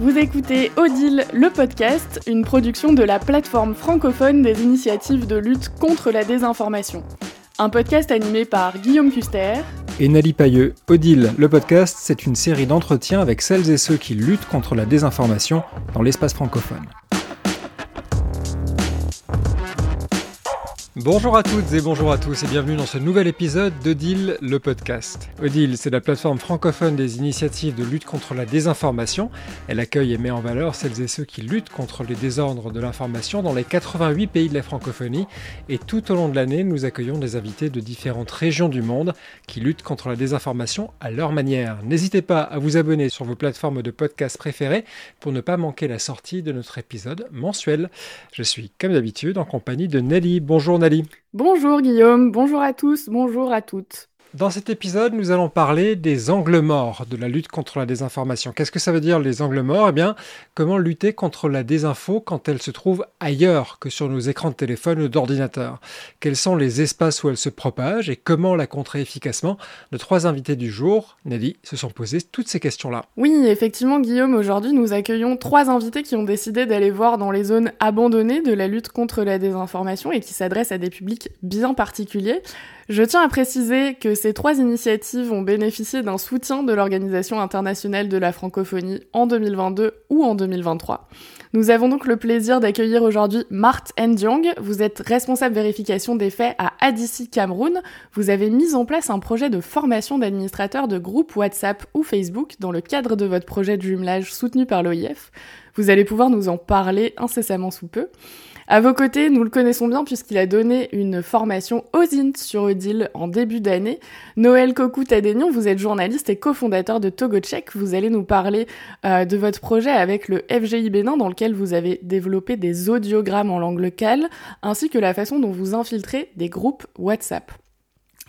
Vous écoutez Odile, le podcast, une production de la plateforme francophone des initiatives de lutte contre la désinformation. Un podcast animé par Guillaume Custer et Nali Pailleux. Odile, le podcast, c'est une série d'entretiens avec celles et ceux qui luttent contre la désinformation dans l'espace francophone. Bonjour à toutes et bonjour à tous et bienvenue dans ce nouvel épisode d'Odile, le podcast. Odile, c'est la plateforme francophone des initiatives de lutte contre la désinformation. Elle accueille et met en valeur celles et ceux qui luttent contre les désordres de l'information dans les 88 pays de la francophonie. Et tout au long de l'année, nous accueillons des invités de différentes régions du monde qui luttent contre la désinformation à leur manière. N'hésitez pas à vous abonner sur vos plateformes de podcast préférées pour ne pas manquer la sortie de notre épisode mensuel. Je suis comme d'habitude en compagnie de Nelly. Bonjour Bonjour Guillaume, bonjour à tous, bonjour à toutes. Dans cet épisode, nous allons parler des angles morts de la lutte contre la désinformation. Qu'est-ce que ça veut dire les angles morts? Eh bien, comment lutter contre la désinfo quand elle se trouve ailleurs que sur nos écrans de téléphone ou d'ordinateur? Quels sont les espaces où elle se propage et comment la contrer efficacement? Nos trois invités du jour, Nelly, se sont posés toutes ces questions-là. Oui, effectivement, Guillaume, aujourd'hui, nous accueillons trois invités qui ont décidé d'aller voir dans les zones abandonnées de la lutte contre la désinformation et qui s'adressent à des publics bien particuliers. Je tiens à préciser que ces trois initiatives ont bénéficié d'un soutien de l'Organisation internationale de la francophonie en 2022 ou en 2023. Nous avons donc le plaisir d'accueillir aujourd'hui Marthe Ndiong. Vous êtes responsable vérification des faits à ADC Cameroun. Vous avez mis en place un projet de formation d'administrateurs de groupes WhatsApp ou Facebook dans le cadre de votre projet de jumelage soutenu par l'OIF. Vous allez pouvoir nous en parler incessamment sous peu. À vos côtés, nous le connaissons bien puisqu'il a donné une formation aux INT sur Odile en début d'année. Noël Kokou Tadenion, vous êtes journaliste et cofondateur de TogoCheck. Vous allez nous parler euh, de votre projet avec le FGI Bénin dans lequel vous avez développé des audiogrammes en langue locale ainsi que la façon dont vous infiltrez des groupes WhatsApp.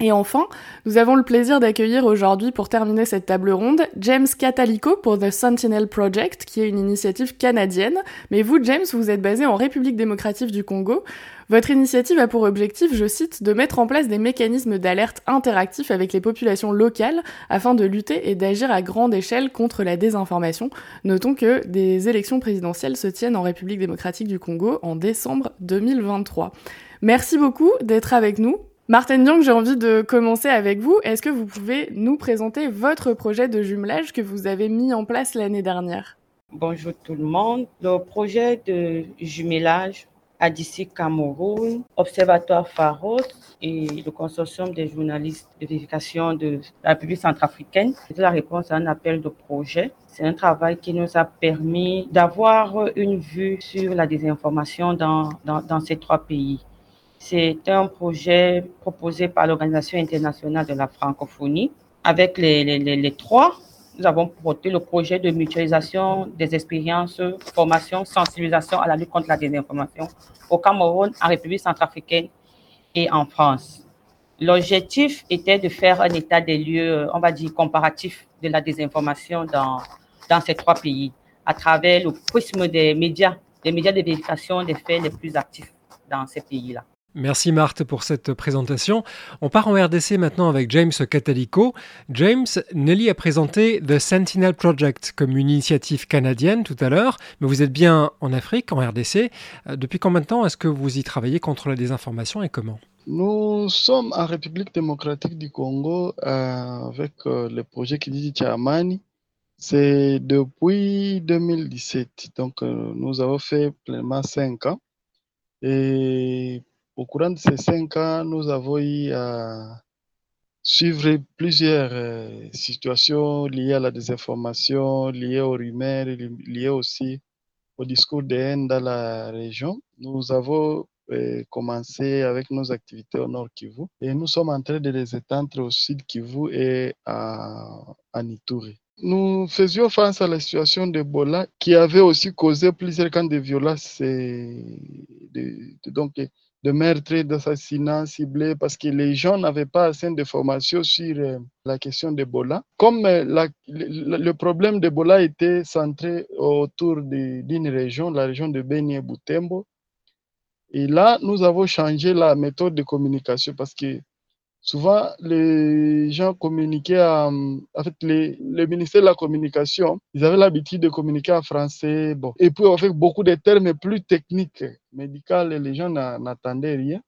Et enfin, nous avons le plaisir d'accueillir aujourd'hui pour terminer cette table ronde James Catalico pour The Sentinel Project, qui est une initiative canadienne. Mais vous, James, vous êtes basé en République démocratique du Congo. Votre initiative a pour objectif, je cite, de mettre en place des mécanismes d'alerte interactifs avec les populations locales afin de lutter et d'agir à grande échelle contre la désinformation. Notons que des élections présidentielles se tiennent en République démocratique du Congo en décembre 2023. Merci beaucoup d'être avec nous. Martin Young, j'ai envie de commencer avec vous. Est-ce que vous pouvez nous présenter votre projet de jumelage que vous avez mis en place l'année dernière? Bonjour tout le monde. Le projet de jumelage ADC Cameroun, Observatoire Pharos et le consortium des journalistes de vérification de la République centrafricaine. C'est la réponse à un appel de projet. C'est un travail qui nous a permis d'avoir une vue sur la désinformation dans, dans ces trois pays. C'est un projet proposé par l'Organisation internationale de la francophonie. Avec les, trois, nous avons porté le projet de mutualisation des expériences, formation, sensibilisation à la lutte contre la désinformation au Cameroun, en République centrafricaine et en France. L'objectif était de faire un état des lieux, on va dire, comparatif de la désinformation dans, dans ces trois pays à travers le prisme des médias, des médias de vérification des faits les plus actifs dans ces pays-là. Merci Marthe pour cette présentation. On part en RDC maintenant avec James Catalico. James, Nelly a présenté The Sentinel Project comme une initiative canadienne tout à l'heure, mais vous êtes bien en Afrique, en RDC. Euh, depuis combien de temps est-ce que vous y travaillez contre la désinformation et comment? Nous sommes en République démocratique du Congo euh, avec euh, le projet Tchamani. C'est depuis 2017, donc nous avons fait pleinement cinq ans. Et au courant de ces cinq ans, nous avons eu à suivre plusieurs euh, situations liées à la désinformation, liées aux rumeurs, liées aussi au discours de haine dans la région. Nous avons euh, commencé avec nos activités au Nord Kivu et nous sommes en train de les étendre au Sud Kivu et à, à Ituri. Nous faisions face à la situation d'Ebola qui avait aussi causé plusieurs cas de violence donc de meurtres, d'assassinats ciblés parce que les gens n'avaient pas assez de formation sur euh, la question d'Ebola. Comme euh, le, problème d'Ebola était centré autour d'une région, la région de Beni et Butembo, et là, nous avons changé la méthode de communication parce que souvent les gens communiquaient en fait les, le ministère de la communication, ils avaient l'habitude de communiquer en français, et puis avec beaucoup de termes plus techniques, médicaux, les gens n'attendaient rien.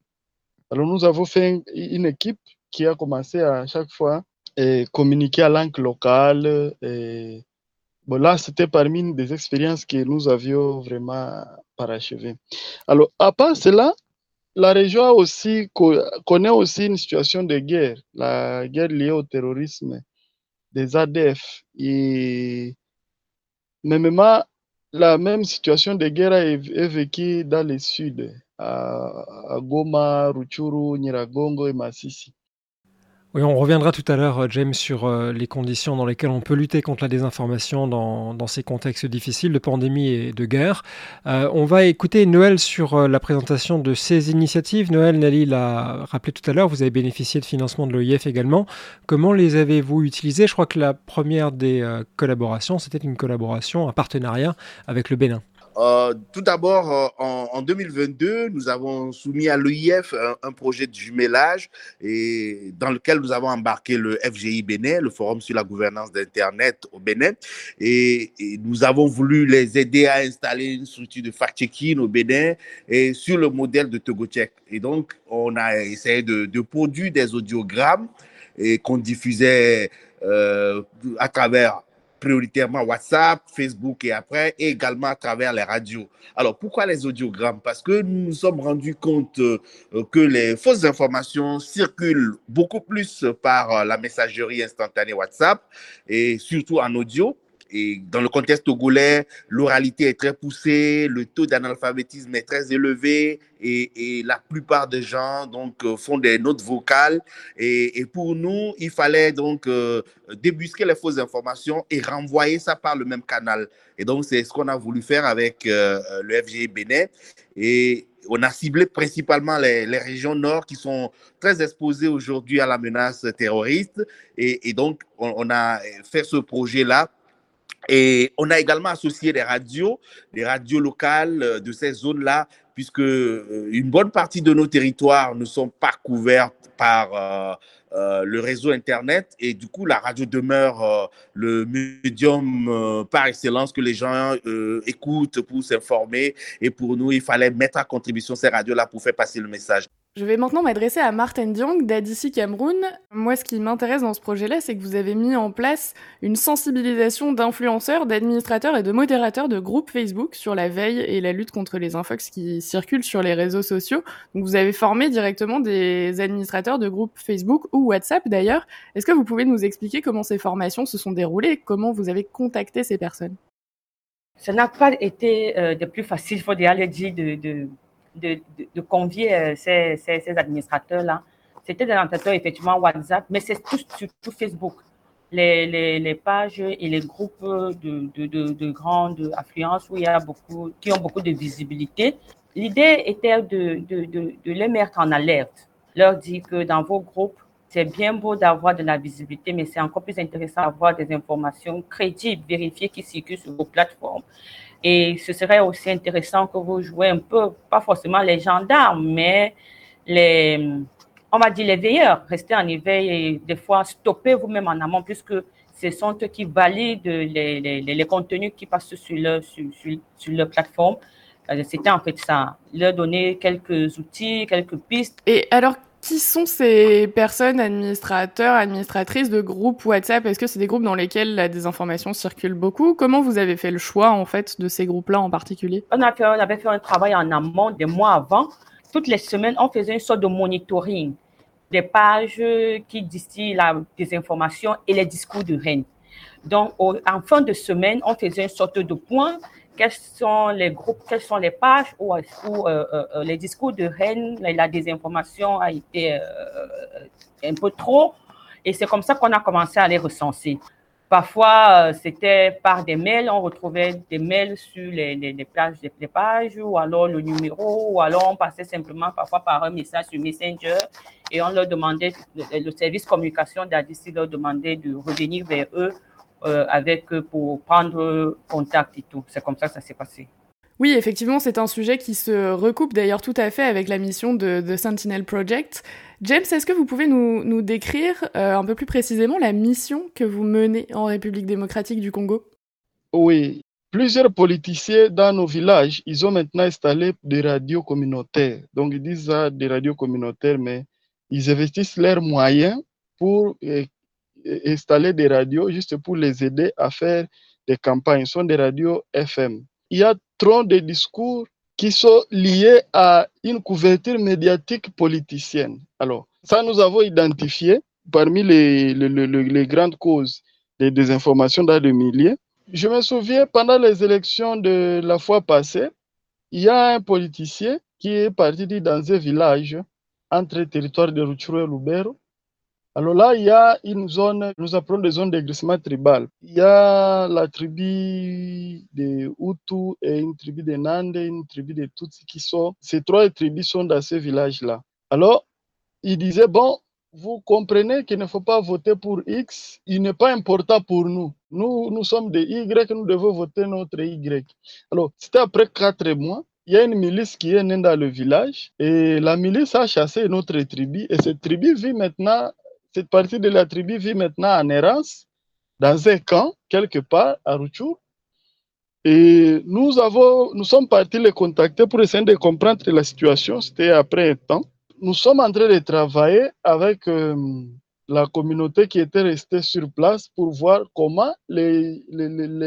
Alors nous avons fait une équipe qui a commencé à chaque fois et communiquer à langue locale. Et... Bon, là, c'était parmi des expériences que nous avions vraiment parachevées. Alors, à part cela, la région aussi, connaît aussi une situation de guerre, la guerre liée au terrorisme des ADF. Et même la même situation de guerre est, vécue dans le sud, à, Goma, Ruchuru, Nyiragongo et Masisi. Oui, on reviendra tout à l'heure, James, sur euh, les conditions dans lesquelles on peut lutter contre la désinformation dans, ces contextes difficiles de pandémie et de guerre. Euh, on va écouter Noël sur euh, la présentation de ces initiatives. Noël, Nali l'a rappelé tout à l'heure, vous avez bénéficié de financement de l'OIF également. Comment les avez-vous utilisés? Je crois que la première des collaborations, c'était une collaboration, un partenariat avec le Bénin. Euh, tout d'abord, euh, en, en, 2022, nous avons soumis à l'OIF un, projet de jumelage et dans lequel nous avons embarqué le FGI Bénin, le Forum sur la gouvernance d'Internet au Bénin. Et, nous avons voulu les aider à installer une structure de fact-checking au Bénin et sur le modèle de TogoCheck. Et donc, on a essayé de, de produire des audiogrammes et qu'on diffusait euh, à travers prioritairement WhatsApp, Facebook et après, et également à travers les radios. Alors, pourquoi les audiogrammes? Parce que nous nous sommes rendus compte euh, que les fausses informations circulent beaucoup plus par euh, la messagerie instantanée WhatsApp et surtout en audio. Et dans le contexte togolais, l'oralité est très poussée, le taux d'analphabétisme est très élevé et, la plupart des gens donc euh, font des notes vocales. Et, pour nous, il fallait donc euh, débusquer les fausses informations et renvoyer ça par le même canal. Et donc, c'est ce qu'on a voulu faire avec euh, le FGI Bénin. Et on a ciblé principalement les, régions nord qui sont très exposées aujourd'hui à la menace terroriste. Et, donc, on, on a fait ce projet-là et on a également associé des radios, des radios locales euh, de ces zones-là, puisque euh, une bonne partie de nos territoires ne sont pas couvertes par euh, le réseau Internet et du coup, la radio demeure le médium par excellence que les gens écoutent pour s'informer. Et pour nous, il fallait mettre à contribution ces radios-là pour faire passer le message. Je vais maintenant m'adresser à Martin Diong d'ADC Cameroun. Moi, ce qui m'intéresse dans ce projet-là, c'est que vous avez mis en place une sensibilisation d'influenceurs, d'administrateurs et de modérateurs de groupes Facebook sur la veille et la lutte contre les infox qui circulent sur les réseaux sociaux. Vous avez formé directement des administrateurs de groupes Facebook ou WhatsApp d'ailleurs. Est-ce que vous pouvez nous expliquer comment ces formations se sont déroulées comment vous avez contacté ces personnes? Ça n'a pas été euh, de plus facile, il faut dire, dire de, de, de, de, convier euh, ces, ces, administrateurs-là. C'était des administrateurs effectivement WhatsApp, mais c'est tout surtout Facebook. Les, les, pages et les groupes de, de, de, de, grande affluence où il y a beaucoup, qui ont beaucoup de visibilité. L'idée était de, de les mettre en alerte, leur dire que dans vos groupes, c'est bien beau d'avoir de la visibilité, mais c'est encore plus intéressant d'avoir des informations crédibles, vérifiées qui circulent sur vos plateformes. Et ce serait aussi intéressant que vous jouiez un peu, pas forcément les gendarmes, mais les, on va dire les veilleurs. Restez en éveil et des fois stopper vous-même en amont, puisque ce sont eux qui valident les, les, les contenus qui passent sur leur, sur, sur, sur leur plateforme. Euh, c'était en fait ça, leur donner quelques outils, quelques pistes. Et alors, qui sont ces personnes, administrateurs, administratrices de groupes WhatsApp? Est-ce que c'est des groupes dans lesquels la désinformation circule beaucoup? Comment vous avez fait le choix en fait de ces groupes-là en particulier? On, avait fait un travail en amont des mois avant. Toutes les semaines, on faisait une sorte de monitoring des pages qui distillent la désinformation et les discours de haine. Donc, en fin de semaine, on faisait une sorte de point quels sont les groupes, quelles sont les pages où, où euh, euh, les discours de haine, la, désinformation a été euh, un peu trop. Et c'est comme ça qu'on a commencé à les recenser. Parfois, euh, c'était par des mails, on retrouvait des mails sur les, les, les pages, ou alors le numéro, ou alors on passait simplement parfois par un message sur Messenger et on leur demandait, le, service communication d'ADC leur demandait de revenir vers eux euh, avec eux pour prendre contact et tout. C'est comme ça que ça s'est passé. Oui, effectivement, c'est un sujet qui se recoupe d'ailleurs tout à fait avec la mission de, The Sentinel Project. James, est-ce que vous pouvez nous, décrire euh, un peu plus précisément la mission que vous menez en République démocratique du Congo? Oui, plusieurs politiciens dans nos villages, ils ont maintenant installé des radios communautaires. Donc, ils disent ça, des radios communautaires, mais ils investissent leurs moyens pour euh, installer des radios juste pour les aider à faire des campagnes. Ce sont des radios FM. Il y a trop de discours qui sont liés à une couverture médiatique politicienne. Alors, ça, nous avons identifié parmi les, les, grandes causes des désinformations dans le milieu. Je me souviens, pendant les élections de la fois passée, il y a un politicien qui est parti dans un village entre le territoire de Rutshuru et Lubero alors là, il y a une zone, nous appelons des zones d'agressement tribal. Il y a la tribu de Hutu et une tribu de Nande, une tribu de Tutsi qui sont, ces trois tribus sont dans ce village-là. Alors, il disait, bon, vous comprenez qu'il ne faut pas voter pour X, il n'est pas important pour nous. Nous, nous sommes des Y, nous devons voter notre Y. Alors, c'était après quatre mois, il y a une milice qui est née dans le village et la milice a chassé notre tribu et cette tribu vit maintenant cette partie de la tribu vit maintenant en errance, dans un camp, quelque part, à Ruchur. Et nous, avons, nous sommes partis les contacter pour essayer de comprendre la situation. C'était après un temps. Nous sommes en train de travailler avec euh, la communauté qui était restée sur place pour voir comment les,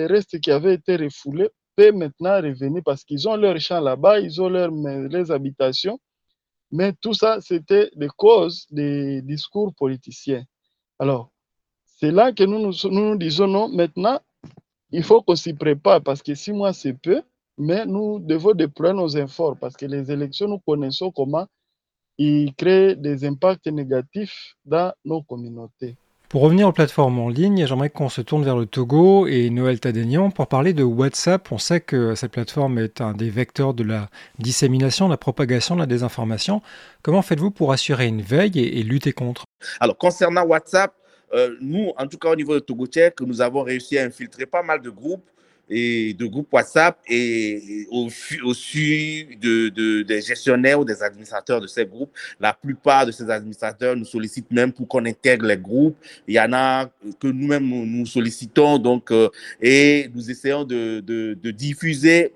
restes qui avaient été refoulés peuvent maintenant revenir parce qu'ils ont leur champ là-bas, ils ont leur, les habitations. Mais tout ça, c'était des causes des discours politiciens. Alors, c'est là que nous nous, disons non, maintenant, il faut qu'on s'y prépare parce que six mois, c'est peu, mais nous devons déployer nos efforts parce que les élections, nous connaissons comment ils créent des impacts négatifs dans nos communautés. Pour revenir aux plateformes en ligne, j'aimerais qu'on se tourne vers le Togo et Noël Tadénian pour parler de WhatsApp. On sait que cette plateforme est un des vecteurs de la dissémination, de la propagation de la désinformation. Comment faites-vous pour assurer une veille et, lutter contre? Alors, concernant WhatsApp, euh, nous, en tout cas au niveau de Togo Tchèque, nous avons réussi à infiltrer pas mal de groupes et de groupes WhatsApp et au, au su de, des gestionnaires ou des administrateurs de ces groupes. La plupart de ces administrateurs nous sollicitent même pour qu'on intègre les groupes. Il y en a que nous-mêmes nous, sollicitons donc euh, et nous essayons de, de, diffuser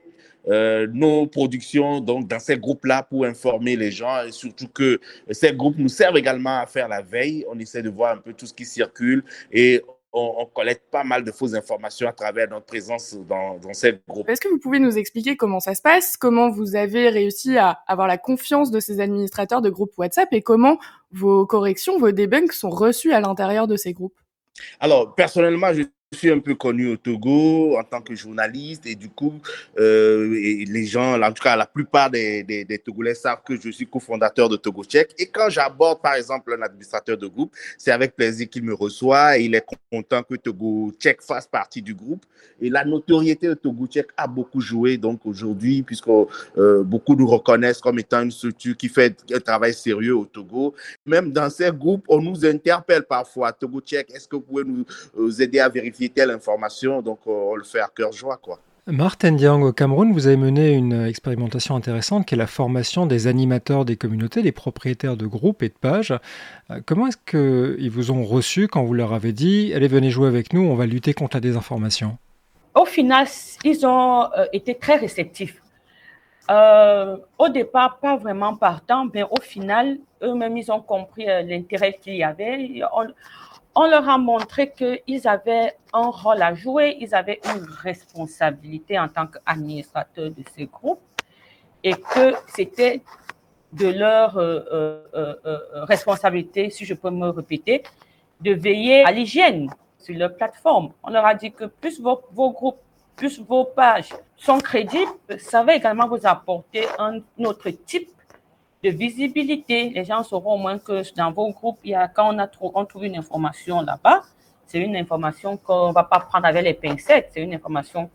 euh, nos productions donc dans ces groupes-là pour informer les gens et surtout que ces groupes nous servent également à faire la veille. On essaie de voir un peu tout ce qui circule et on, collecte pas mal de fausses informations à travers notre présence dans, dans cette groupe. Est-ce que vous pouvez nous expliquer comment ça se passe, comment vous avez réussi à avoir la confiance de ces administrateurs de groupes WhatsApp et comment vos corrections, vos debunks sont reçus à l'intérieur de ces groupes? Alors, personnellement, je je suis un peu connu au Togo en tant que journaliste et du coup, euh, les gens, en tout cas la plupart des, des, des Togolais savent que je suis cofondateur de Togo Tchèque. Et quand j'aborde par exemple un administrateur de groupe, c'est avec plaisir qu'il me reçoit et il est content que Togo Tchèque fasse partie du groupe. Et la notoriété de Togo Tchèque a beaucoup joué donc aujourd'hui, puisque euh, beaucoup nous reconnaissent comme étant une structure qui fait un travail sérieux au Togo. Même dans ces groupes, on nous interpelle parfois. Togo Tchèque, est-ce que vous pouvez nous euh, aider à vérifier telle information, donc euh, on le fait à cœur joie. Quoi. Martin Diang, au Cameroun, vous avez mené une expérimentation intéressante qui est la formation des animateurs des communautés, des propriétaires de groupes et de pages. Euh, comment est-ce qu'ils vous ont reçu quand vous leur avez dit Allez, venez jouer avec nous, on va lutter contre la désinformation Au final, ils ont euh, été très réceptifs. au départ, pas vraiment partant, mais au final, eux-mêmes, ils ont compris l'intérêt qu'il y avait on leur a montré qu'ils avaient un rôle à jouer, ils avaient une responsabilité en tant qu'administrateurs de ces groupes et que c'était de leur euh, euh, euh, responsabilité, si je peux me répéter, de veiller à l'hygiène sur leur plateforme. On leur a dit que plus vos, vos groupes, plus vos pages sont crédibles, ça va également vous apporter un autre type de visibilité. Les gens sauront au moins que dans vos groupes, il y a, quand on, a on trouve une information là-bas, c'est une information qu'on ne va pas prendre avec les pincettes, c'est une information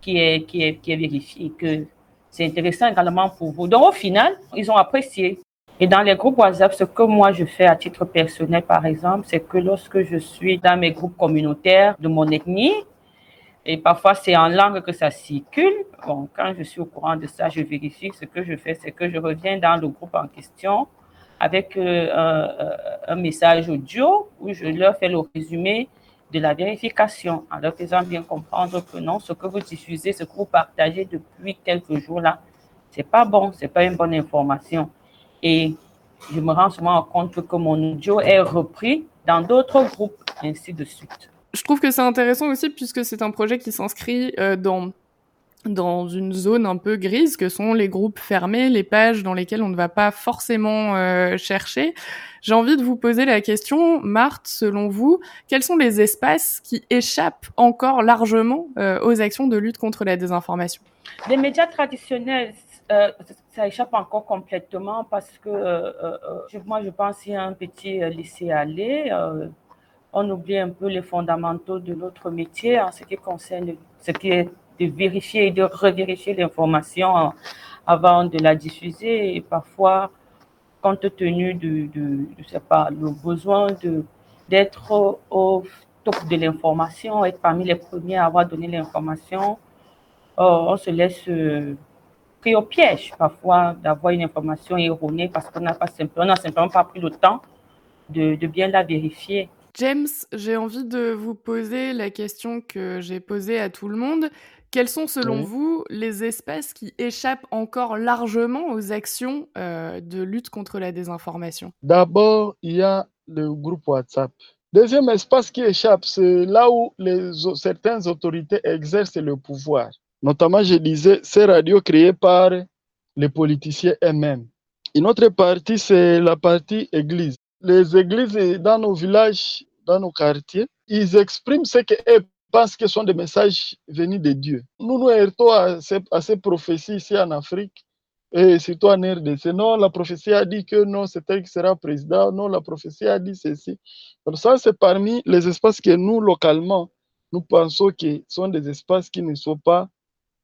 qui, est, qui, est, qui est vérifiée, que c'est intéressant également pour vous. Donc, au final, ils ont apprécié. Et dans les groupes WhatsApp, ce que moi je fais à titre personnel, par exemple, c'est que lorsque je suis dans mes groupes communautaires de mon ethnie, Et parfois, c'est en langue que ça circule. Bon, quand je suis au courant de ça, je vérifie. Ce que je fais, c'est que je reviens dans le groupe en question avec euh, un, message audio où je leur fais le résumé de la vérification en leur faisant bien comprendre que non, ce que vous diffusez, ce que vous partagez depuis quelques jours là, c'est pas bon, c'est pas une bonne information. Et je me rends souvent compte que mon audio est repris dans d'autres groupes, ainsi de suite. Je trouve que c'est intéressant aussi puisque c'est un projet qui s'inscrit euh, dans dans une zone un peu grise que sont les groupes fermés, les pages dans lesquelles on ne va pas forcément euh, chercher. J'ai envie de vous poser la question, Marthe, selon vous, quels sont les espaces qui échappent encore largement euh, aux actions de lutte contre la désinformation? Les médias traditionnels, euh, ça échappe encore complètement parce que moi, je pense qu'il y a un petit laisser-aller. On oublie un peu les fondamentaux de notre métier en ce qui concerne ce qui est de vérifier et de revérifier l'information avant de la diffuser. Et parfois, compte tenu je sais pas, le besoin de d'être au, top de l'information, être parmi les premiers à avoir donné l'information, oh, on se laisse euh, pris au piège parfois d'avoir une information erronée parce qu'on n'a pas simplement, on n'a simplement pas pris le temps de bien la vérifier. James, j'ai envie de vous poser la question que j'ai posée à tout le monde. Quels sont, selon vous, les espaces qui échappent encore largement aux actions euh, de lutte contre la désinformation? D'abord, il y a le groupe WhatsApp. Deuxième espace qui échappe, c'est là où les, certaines autorités exercent le pouvoir. Notamment, je disais, ces radios créées par les politiciens eux-mêmes. Une autre partie, c'est la partie église. Les églises dans nos villages, dans nos quartiers, ils expriment ce qu'est parce que sont des messages venus de Dieu. Nous nous heurtons à ces, prophéties ici en Afrique et surtout en RDC. Non, la prophétie a dit que non, c'est elle qui sera président. Non, la prophétie a dit ceci. Donc ça, c'est parmi les espaces que nous, localement, nous pensons que sont des espaces qui ne sont pas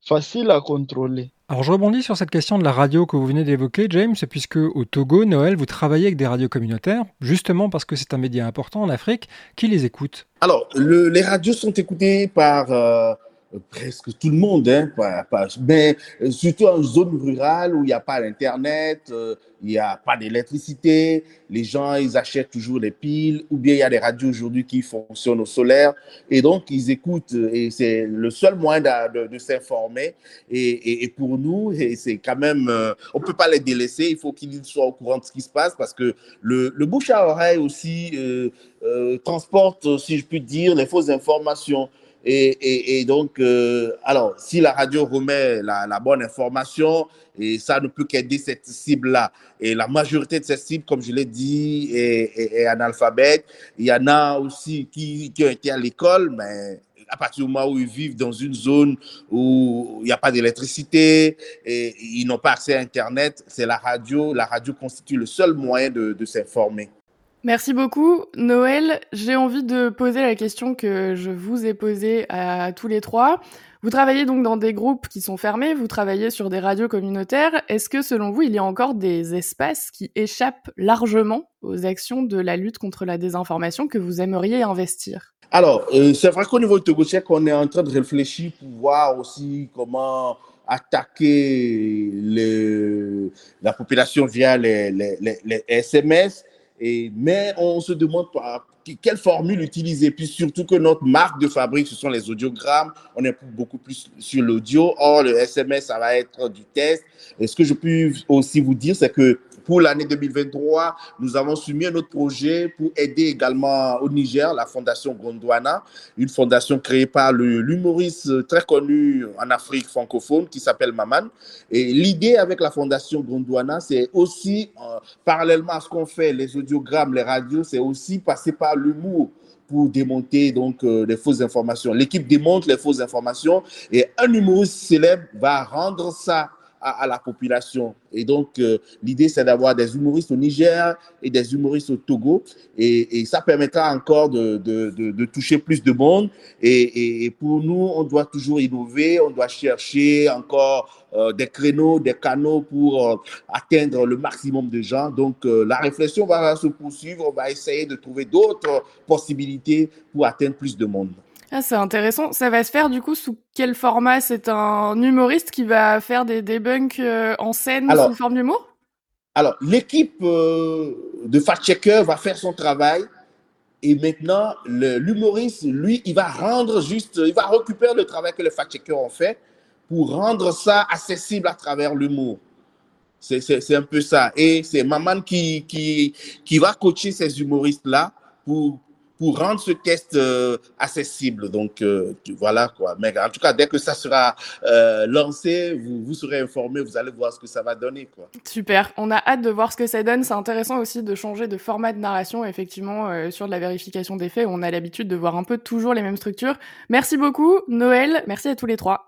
faciles à contrôler. Alors je rebondis sur cette question de la radio que vous venez d'évoquer, James, puisque au Togo, Noël, vous travaillez avec des radios communautaires, justement parce que c'est un média important en Afrique. Qui les écoute? Alors, les radios sont écoutées par euh, presque tout le monde, hein, mais euh, surtout en zone rurale où il n'y a pas d'Internet, euh, il n'y a pas d'électricité, les gens, ils achètent toujours les piles, ou bien il y a des radios aujourd'hui qui fonctionnent au solaire, et donc ils écoutent, et c'est le seul moyen de, s'informer, et, pour nous, c'est quand même, euh, on ne peut pas les délaisser, il faut qu'ils soient au courant de ce qui se passe, parce que le bouche à oreille aussi transporte, si je puis dire, les fausses informations. Et, donc, euh, alors, si la radio remet la, bonne information, et ça ne peut qu'aider cette cible-là. Et la majorité de ces cibles, comme je l'ai dit, est, analphabète. Il y en a aussi qui, qui ont été à l'école, mais à partir du moment où ils vivent dans une zone où il n'y a pas d'électricité et ils n'ont pas accès à Internet, c'est la radio. La radio constitue le seul moyen de s'informer. Merci beaucoup. Noël, j'ai envie de poser la question que je vous ai posée à tous les trois. Vous travaillez donc dans des groupes qui sont fermés, vous travaillez sur des radios communautaires. Est-ce que selon vous, il y a encore des espaces qui échappent largement aux actions de la lutte contre la désinformation que vous aimeriez investir? Alors, euh, c'est vrai qu'au niveau de Togo on est en train de réfléchir pour voir aussi comment attaquer la population via les, les SMS et, mais on se demande pas quelle formule utiliser. Puis surtout que notre marque de fabrique, ce sont les audiogrammes. On est beaucoup plus sur l'audio. Or, le SMS, ça va être du test. Et ce que je peux aussi vous dire, c'est que pour l'année 2023, nous avons soumis un autre projet pour aider également au Niger la fondation Gondwana, une fondation créée par l'humoriste très connu en Afrique francophone qui s'appelle Maman. Et l'idée avec la fondation Gondwana, c'est aussi, euh, parallèlement à ce qu'on fait, les audiogrammes, les radios, c'est aussi passer par l'humour pour démonter donc euh, les fausses informations. L'équipe démonte les fausses informations et un humoriste célèbre va rendre ça à, la population. Et donc, euh, l'idée, c'est d'avoir des humoristes au Niger et des humoristes au Togo. Et, ça permettra encore de, de, de, toucher plus de monde. Et, et, pour nous, on doit toujours innover, on doit chercher encore euh, des créneaux, des canaux pour euh, atteindre le maximum de gens. Donc, la réflexion va se poursuivre. On va essayer de trouver d'autres possibilités pour atteindre plus de monde. Ah, c'est intéressant. Ça va se faire du coup sous quel format? C'est un humoriste qui va faire des debunks euh, en scène sous forme d'humour? Alors, l'équipe euh, de fact-checker va faire son travail et maintenant, l'humoriste, lui, il va rendre juste, il va récupérer le travail que les fact-checkers ont fait pour rendre ça accessible à travers l'humour. C'est un peu ça. Et c'est Maman qui, qui, qui va coacher ces humoristes-là pour, pour rendre ce test euh, accessible. Donc, euh, voilà quoi. Mais en tout cas, dès que ça sera euh, lancé, vous, vous serez informé, vous allez voir ce que ça va donner. Quoi. Super. On a hâte de voir ce que ça donne. C'est intéressant aussi de changer de format de narration, effectivement, sur de la vérification des faits. On a l'habitude de voir un peu toujours les mêmes structures. Merci beaucoup, Noël. Merci à tous les trois.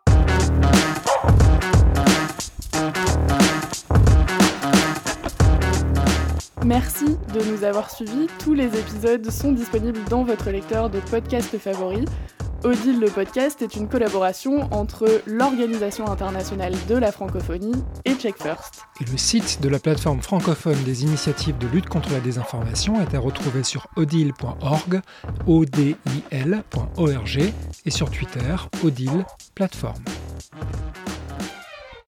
Merci de nous avoir suivis. Tous les épisodes sont disponibles dans votre lecteur de podcast favori. Odile le podcast est une collaboration entre l'Organisation internationale de la francophonie et Check First. Et le site de la plateforme francophone des initiatives de lutte contre la désinformation est à retrouver sur odile.org, odil.org et sur Twitter, odile plateforme.